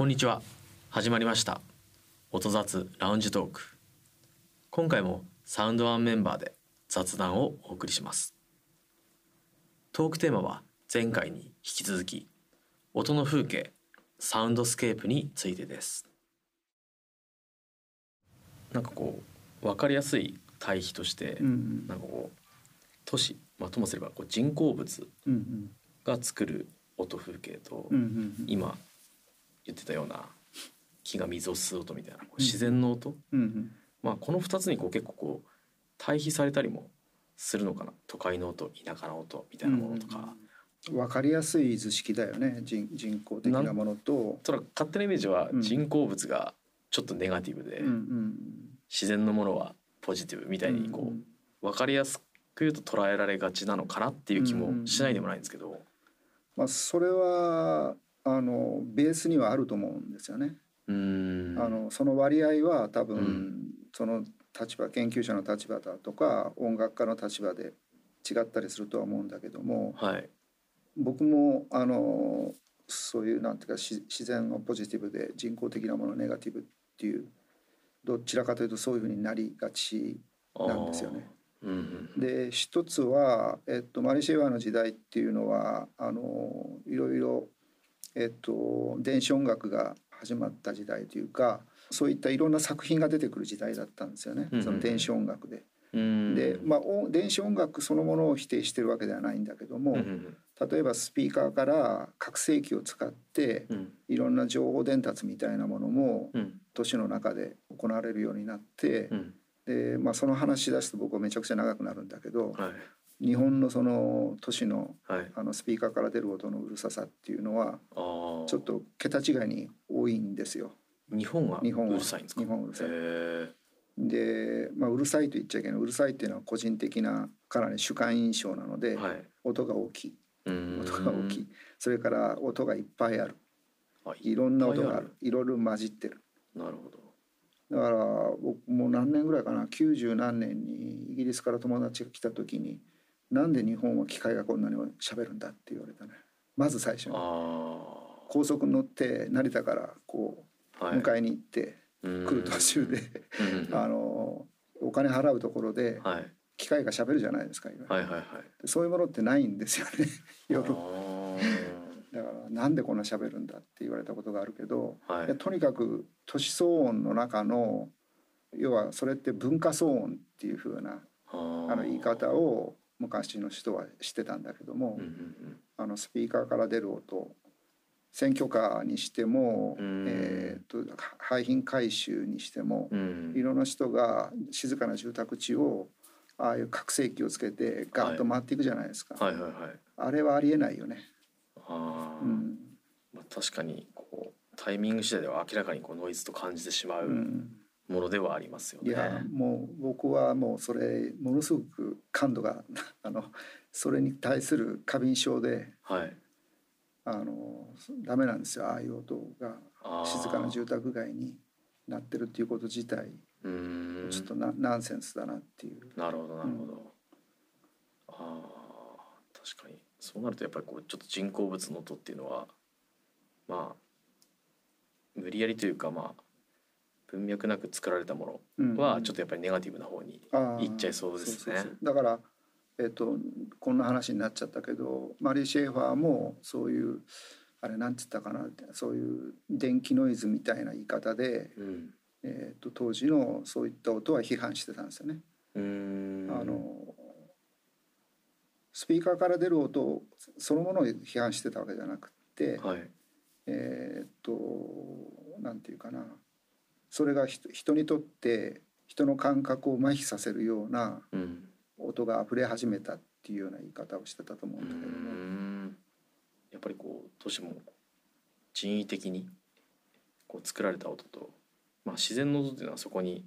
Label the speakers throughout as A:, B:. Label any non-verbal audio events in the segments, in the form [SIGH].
A: こんにちは。始まりました。音雑ラウンジトーク。今回もサウンドワンメンバーで雑談をお送りします。トークテーマは前回に引き続き音の風景サウンドスケープについてです。なんかこう分かりやすい対比として、
B: うん
A: なんかこう都市、まあ、ともすればこう人工物
B: うんうん。
A: が作る音風景と、
B: うんうん。
A: 今言ってたような木が水を吸う音みたいな自然の音、
B: うんうん。
A: まあ、この2つにこう結構こう対比されたりもするのかな。都会の音田舎の音みたいなものとか、
B: わかりやすい図式だよね。人人工的なものと、
A: ただ勝手なイメージは
B: うん。
A: 人工物がちょっとネガティブで、
B: うんうん
A: 自然のものはポジティブみたいにこ
B: うん
A: う分かりやすく言うと捉えられがちなのかなっていう気もしないでもないんですけど。
B: まあ、それはあのベースにはあると思うんですよね。あのその割合は多分、
A: うん。
B: その立場研究者の立場だとか音楽家の立場で違ったりするとは思うんだけども
A: はい。
B: 僕もあのそういうなんていうかし自然をポジティブで人工的なものをネガティブっていうどちらかというとそういうふうになりがちなんですよね。
A: あー。うんうん。
B: で一つは、えっと、マリシェワの時代っていうのはあのいろいろ、えっと、電子音楽が始まった時代というかそういったいろんな作品が出てくる時代だったんですよね、
A: うんうん
B: その電子音楽で。
A: うん。
B: で、まあ、お電子音楽そのものを否定してるわけではないんだけども、
A: うんうん
B: 例えばスピーカーから拡声器を使って
A: うん。
B: いろんな情報伝達みたいなものも
A: うん。
B: 都市の中で行われるようになって
A: う、ん。
B: でまあ、その話し出すと僕はめちゃくちゃ長くなるんだけど。
A: はい
B: 日本のその都市の
A: はい。
B: あのスピーカーから出る音のうるささっていうのはちょっと桁違いに多いんですよ。
A: 日本は
B: 日本は。
A: うるさいんですか？
B: 日本はうるさい。で、まあ、うるさいと言っちゃいけない。うるさいっていうのは個人的なかなり主観印象なので、
A: はい。
B: 音が大きい。
A: うん。
B: 音が大きい。それから音がいっぱいある。
A: あ
B: いろんな音がある。いろいろ混じってる。
A: なるほど。
B: だから僕もう何年ぐらいかな？90何年にイギリスから友達が来た時に「なんで日本は機械がこんなに喋るんだ?」って言われたね。まず最初に。
A: あ
B: 高速に乗って成田からこう迎えに行って
A: 来
B: 来る途中で、
A: うん。
B: あのお金払うところで
A: はい。
B: 機械が喋るじゃないですか今、
A: はいはいはい。
B: でそういうものってないんですよね。夜。
A: あ
B: だからなんでこんな喋るんだって言われたことがあるけど、
A: ーはい。
B: とにかく都市騒音の中の要はそれって文化騒音っていう風な
A: あー。
B: あの言い方を昔の人はしてたんだけども、
A: うんうん
B: あのスピーカーから出る音選挙カーにしても、
A: うん。
B: えー、と廃品回収にしても、
A: うん。うん
B: いろんな人が静かな住宅地をああいう拡声器をつけてガーッと回っていくじゃないですか、
A: はいはいはい。
B: あれはありえないよね。
A: あー。
B: うん。
A: まあ確かにこうタイミング次第では明らかにこうノイズと感じてしま
B: う
A: うんものではありますよね。
B: いやもう僕はもうそれものすごく感度が [LAUGHS] あのそれに対する過敏症で
A: はい。
B: あのダメなんですよああいう音が静かな住宅街になってるっていうこと自体
A: うーん
B: ちょっとなナンセンスだなっていう。
A: なるほどなるほど。ああ確かにそうなるとやっぱりこうちょっと人工物の音っていうのはまあ無理やりというかまあ文脈なく作られたも
B: うん。
A: のはちょっとやっぱりネガティブな方にいっちゃいそうですね。
B: そうそうそう。だから、えっとこんな話になっちゃったけどマリー・シェーファーもそういうあれなんて言ったかなそういう電気ノイズみたいな言い方で、
A: うん。
B: えっと当時のそういった音は批判してたんですよね。あのスピーカーから出る音そのものを批判してたわけじゃなくて、
A: はい。
B: えーっとなんていうかなそれが人人にとって人の感覚を麻痺させるような
A: うん。
B: 音が溢れ始めたっていうような言い方をしてたと思う
A: うん
B: だけども、
A: やっぱりこう都市も人為的にこう作られた音と、まあ、自然の音っていうのはそこに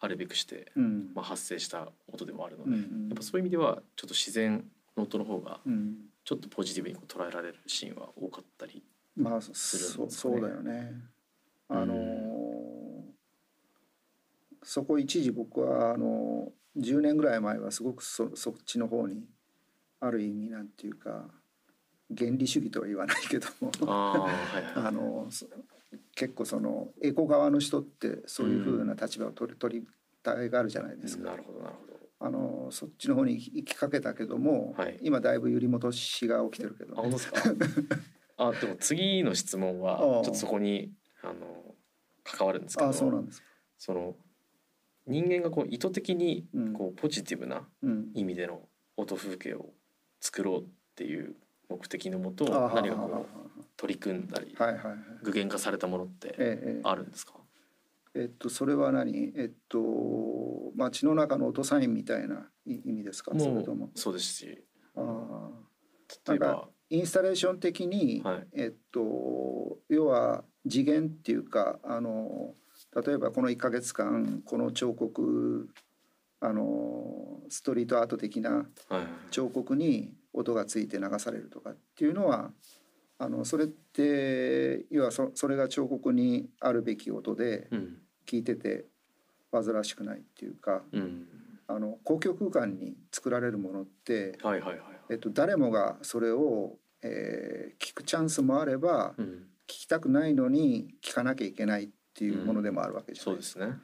A: あるべくして、
B: うん。
A: まあ、発生した音でもあるので、
B: うんうん。
A: やっぱそういう意味ではちょっと自然の音の方が
B: うん。
A: ちょっとポジティブにこう捉えられるシーンは多かったり。
B: まあ
A: するん
B: そ
A: ですかね。
B: そうだよね。あのー
A: う
B: そこ一時僕はあの10年ぐらい前はすごくそそっちの方にある意味なんていうか原理主義とは言わないけども [LAUGHS]
A: あ
B: のそ結構そのエコ側の人ってそういうふうな立場を取り取りたいがあるじゃないですか。
A: なるほどなるほど。
B: あのそっちの方に行きかけたけども、
A: はい。
B: 今だいぶ揺り戻しが起きてるけど、
A: あ本当ですか？[LAUGHS] あでも次の質問はちょっとそこにあの関わるんですけど。
B: あそうなんですか。
A: その人間がこう意図的に
B: うん。
A: こうポジティブな
B: うん。
A: 意味での音風景を作ろうっていう目的のもと何かこう取り組んだり。具現化されたものってあるんですか？
B: えっとそれは何？えっとまあ血の中の音サインみたいな意味ですか？それとも。
A: そうですし。
B: ああ。
A: 例えば。
B: インスタレーション的に、
A: はい。
B: えっと要は次元っていうかあの例えばこの1ヶ月間この彫刻あのストリートアート的な彫刻に音がついて流されるとかっていうのはあのそれって要はそそれが彫刻にあるべき音で
A: うん。
B: 聞いてて煩わしくないっていうか
A: うん。
B: あの公共空間に作られるものって、
A: はいはいはい
B: えっと、誰もがそれを、えー聞くチャンスもあれば
A: うん。
B: 聞きたくないのに聞かなきゃいけないっていうものでもあるわけじゃない
A: そうですね。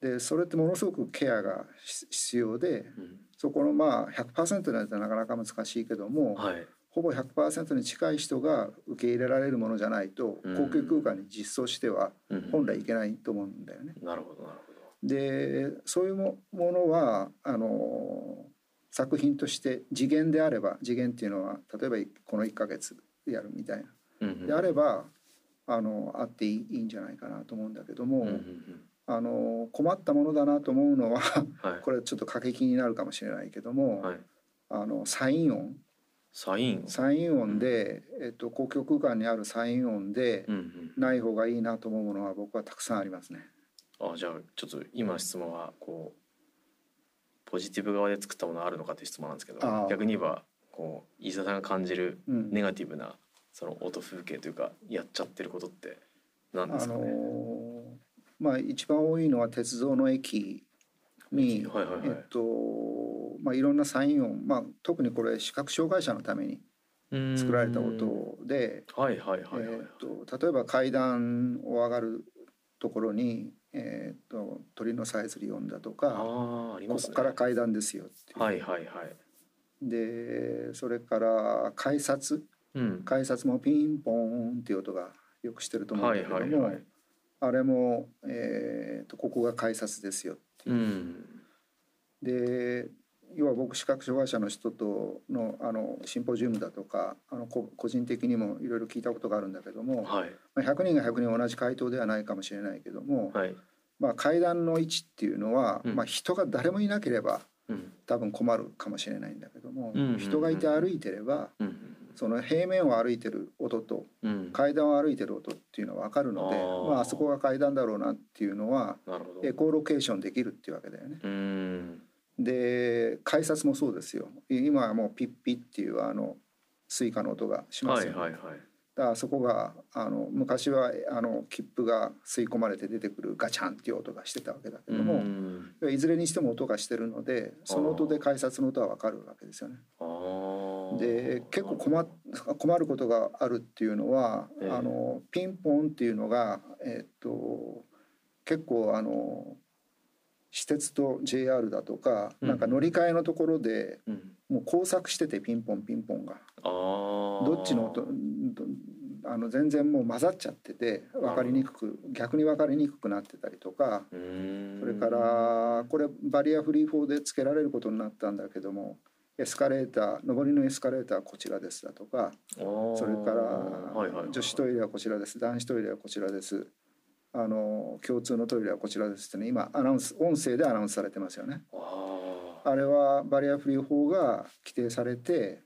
B: でそれってものすごくケアがし必要で
A: うん。
B: そこのまあ100%なんてなかなか難しいけども、
A: はい。
B: ほぼ100%に近い人が受け入れられるものじゃないと
A: うん。
B: 公共空間に実装しては
A: うん。
B: 本来いけないと思うんだよね。
A: なるほどなるほど。
B: でそういうもものはあの作品として次元であれば次元っていうのは例えばこの1ヶ月やるみたいな。
A: うんうん。
B: であればあのあっていいんじゃないかなと思うんだけども、
A: うんうんうん。
B: あの困ったものだなと思うのは
A: はい。
B: これちょっと過激になるかもしれないけども、
A: はい。
B: あのサイン音。
A: サイン
B: サイン音で、えっと、公共空間にあるサイン音で
A: うんうん。
B: ない方がいいなと思うものは僕はたくさんありますね。
A: あじゃあちょっと今の質問はこうポジティブ側で作ったものあるのかという質問なんですけど逆に言えばこう飯田さんが感じる
B: うん。
A: ネガティブなその音風景というかやっちゃってることって何で
B: あの
A: すかね、
B: ーまあ一番多いのは鉄道の駅に、
A: はいはいはい。
B: えっとまあいろんなサイン音、まあ特にこれ視覚障害者のために作られた音で、例えば階段を上がるところに、えっと鳥のさえずり音だとか、
A: ああありますね。
B: ここから階段ですよっていう。
A: はいはいはい。
B: でそれから改札
A: うん。
B: 改札もピンポーンっていう音がよくしてると思うん
A: はい
B: だけども、
A: はいはい
B: あれも、えー、とここが改札ですよっていう。う。
A: ん。
B: で要は僕視覚障害者の人とのあのシンポジウムだとかあのこ個人的にもいろいろ聞いたことがあるんだけども、
A: はい。
B: まあ、100人が100人同じ回答ではないかもしれないけども、
A: はい。
B: まあ、階段の位置っていうのは、
A: うん。
B: まあ、人が誰もいなければ
A: うん。
B: 多分困るかもしれないんだけども、
A: うんうんうん。
B: 人がいて歩いてれば
A: うん
B: その平面を歩いてる音と
A: うん。
B: 階段を歩いてる音っていうのは分かるので
A: あー。
B: まああそこが階段だろうなっていうのはエコーロケーションできるっていうわけだよね。
A: うん。
B: で改札もそうですよ。今はもうピッピッっていうあの Suica の音がしますよ、ね。
A: はいはいはい。
B: だからそこがあの昔はあの切符が吸い込まれて出てくるガチャンっていう音がしてたわけだけども、
A: うん。
B: いずれにしても音がしてるのでその音で改札の音は分かるわけですよね。
A: あー
B: で結構困っ困ることがあるっていうのは、
A: ええ。
B: あのピンポンっていうのが、えっと結構あの私鉄と JR だとか、
A: うん。
B: なんか乗り換えのところで
A: うん。
B: もう交錯しててピンポンピンポンが。どっちの音どあの全然もう混ざっちゃってて分かりにくく逆に分かりにくくなってたりとかそれからこれバリアフリー4でつけられることになったんだけどもエスカレーター上りのエスカレーターはこちらですだとかそれから女子トイレはこちらです男子トイレはこちらですあの共通のトイレはこちらですってね今アナウンス音声でアナウンスされてますよね。
A: あ
B: あれはバリアフリー法が規定されて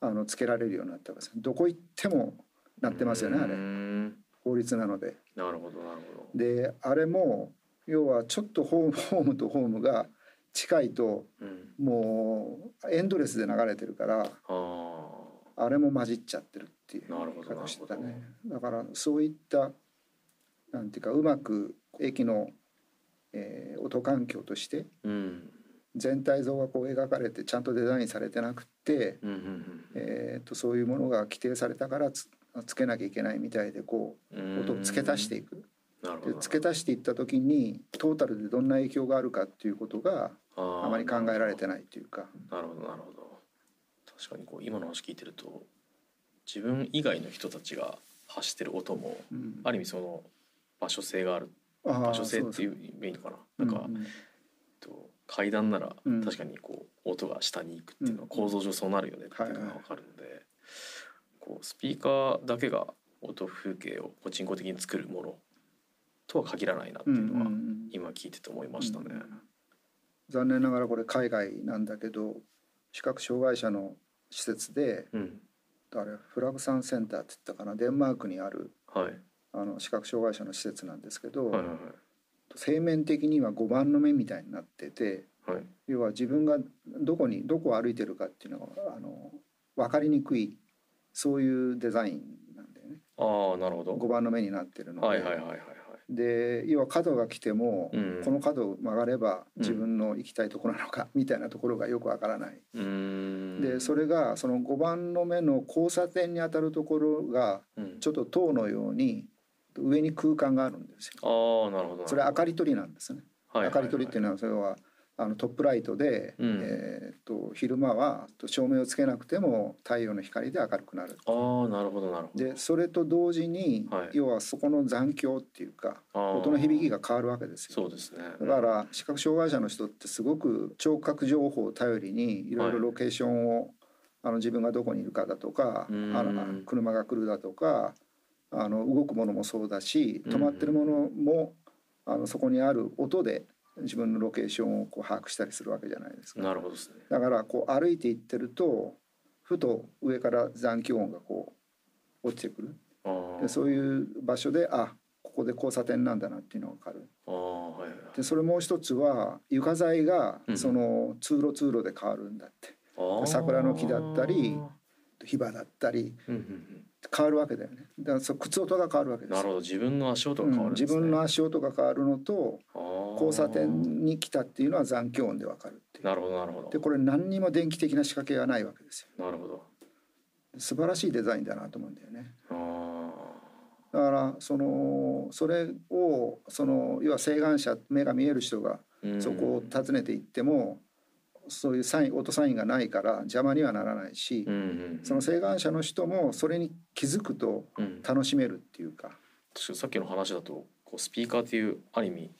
B: あのつけられるようになってます。どこ行ってもなってますよねあれ
A: ん
B: 法律なので。
A: なるほどなるほど
B: であれも要はちょっとホームホームとホームが近いと
A: うん。
B: もうエンドレスで流れてるから
A: あ
B: あれも混じっちゃってるっていう。
A: なるほど
B: 言い方してたね。だからそういったなんていうかうまく駅の、えー音環境として全体像がこう描かれてちゃんとデザインされてなくって、えー、とそういうものが規定されたからつつけなきゃいけないみたいでこう音を付け足していく。付け足していった時にトータルでどんな影響があるかっていうことがあまり考えられてないというか。
A: なるほどなるほど。確かにこう今の話聞いてると自分以外の人たちが発してる音も、
B: うん。
A: ある意味その場所性がある。場所性ってい
B: そう
A: イメージかな。なんか、
B: うんうん。
A: と階段なら
B: うん。
A: 確かにこう音が下に行くっていうのは
B: うん。
A: 構造上そうなるよねっていうのが分かるので、こうスピーカーだけが音風景をこう人工的に作るものとは限らないなっていうのは
B: うんうんうん。
A: 今聞いてて思いましたね。
B: うん残念ながらこれ海外なんだけど視覚障害者の施設で
A: うん、
B: あれフラグサンセンターって言ったかなデンマークにある
A: はい、
B: あの視覚障害者の施設なんですけど、
A: はいはい
B: 平面的には5番の目みたいになってて
A: はい。はい
B: 要は自分がどこにどこを歩いてるかっていうのがあの分かりにくいそういうデザインなんだよね。
A: ああなるほど。
B: 5番の目になってるので、
A: はいはいはいはいはい。
B: で要は角が来ても、
A: うん
B: この角を曲がれば自分の行きたいところなのか [LAUGHS] みたいなところがよくわからない。でそれがその5番の目の交差点に当たるところが
A: うん
B: ちょっと塔のように上に空間があるんですよ。
A: ああなるほど。
B: それ明かり取りなんですね。
A: はいはいはい
B: 明かり取りっていうのはそれはあのトップライトで、
A: うん
B: えー、と昼間は照明をつけなくても太陽の光で明るくなる。
A: ああなるほどなるほど。
B: でそれと同時に、
A: はい
B: 要はそこの残響っていうか音の響きが変わるわけですよ。
A: そうですね。
B: だから視覚障害者の人ってすごく聴覚情報を頼りにいろいろロケーションを、あの自分がどこにいるかだとかあ
A: うん
B: の車が来るだとかあの動くものもそうだし止まってるものもあのそこにある音で自分のロケーションをこう把握したりするわけじゃないですか。
A: なるほどですね。
B: だからこう歩いていってるとふと上から残響音がこう落ちてくるでそういう場所であここで交差点なんだなっていうのが分かる。
A: ああはいはい。
B: でそれもう一つは床材が
A: うん
B: その通路通路で変わるんだって、
A: ああ
B: 桜の木だったり火場だったり
A: うんうんうん
B: 変わるわけだよねだからそう靴音が変わるわけです
A: なるほど自分の足音が変わ
B: うん
A: るんですね。
B: 自分の足音が変わるのと交差点に来たっていうのは残響音でわかるっていう
A: なるほどなるほど。
B: でこれ何にも電気的な仕掛けがないわけですよ
A: なるほど。
B: 素晴らしいデザインだなと思うんだよね
A: あ
B: だからそのそれをその要は晴眼者目が見える人がそこを訪ねていってもそういうサイン音サインがないから邪魔にはならないし、
A: うんうんうん。
B: その晴眼者の人もそれに気づくと
A: うん。
B: 楽しめるっていうか、
A: 確かにさっきの話だとこうスピーカーっていうある意味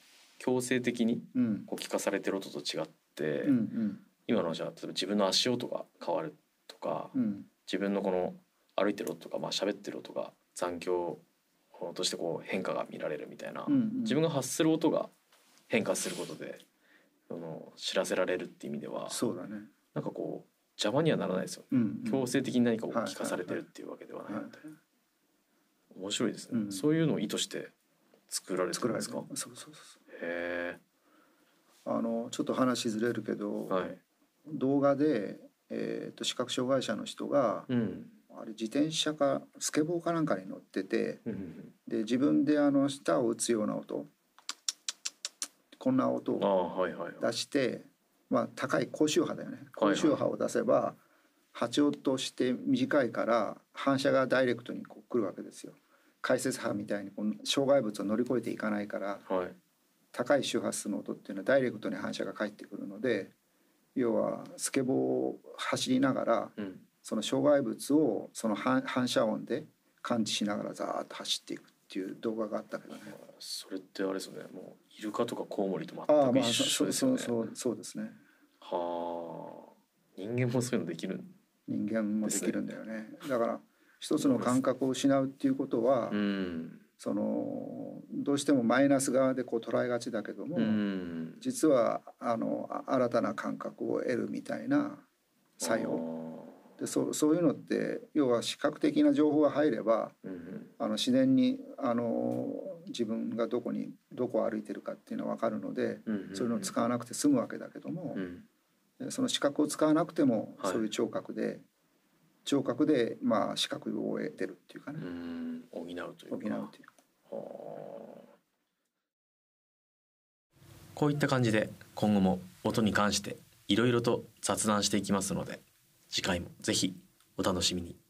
A: 強制的に
B: うん。
A: こう聞かされてる音と違って、
B: うんうん。
A: 今の話は例えば自分の足音が変わるとか、
B: うん。
A: 自分のこの歩いてる音とかまあ喋ってる音が残響としてこう変化が見られるみたいな、
B: うんうん。
A: 自分が発する音が変化することでその知らせられるっていう意味では
B: そうだね、
A: なんかこう邪魔にはならないですよね。
B: うんうん。
A: 強制的に何かを
B: はい
A: 聞かされてるっていうわけではない
B: はい
A: ので面白いですね、
B: うん。
A: そういうのを意図して作られてるんですか？
B: る。そうそうそうあのちょっと話ずれるけど、
A: えはい。
B: 動画で、えー、と視覚障害者の人が、
A: うん。
B: あれ自転車かスケボーかなんかに乗ってて
A: うんうん
B: で自分であの舌を打つような音こんな音
A: あ
B: を
A: あはいはいはい。
B: 出して、まあ、高い高周波だよね。
A: はいはい。
B: 高周波を出せば波長として短いから反射がダイレクトにこう来るわけですよ。解説波みたいにこの障害物を乗り越えていかないから
A: はい
B: 高い周波数の音っていうのはダイレクトに反射が返ってくるので要はスケボーを走りながら
A: うん。
B: その障害物をその反反射音で感知しながらザーッと走っていくっていう動画があったけどね。
A: それってあれですよね。もうイルカとかコウモリと
B: ああまあ
A: 全く一緒
B: そう
A: ですよね。
B: そうそうそうですね。
A: はあ。人間もそういうのできる
B: 人間もできるんだよね。だから一つの感覚を失うっていうことは、
A: うん
B: そのどうしてもマイナス側でこう捉えがちだけども、
A: うん。
B: 実はあのあ新たな感覚を得るみたいな作用。でそうそういうのって要は視覚的な情報が入れば
A: うん
B: あの自然にあの自分がどこにどこを歩いてるかっていうのは分かるので、
A: うんうん
B: そういうのを使わなくて済むわけだけどもその視覚を使わなくても
A: はい。
B: そういう聴覚で、聴覚でまあ視覚を得てるっていうかね、
A: うん。補うというか。
B: 補うっていう。
A: はあこういった感じで今後も音に関していろいろと雑談していきますので次回もぜひお楽しみに。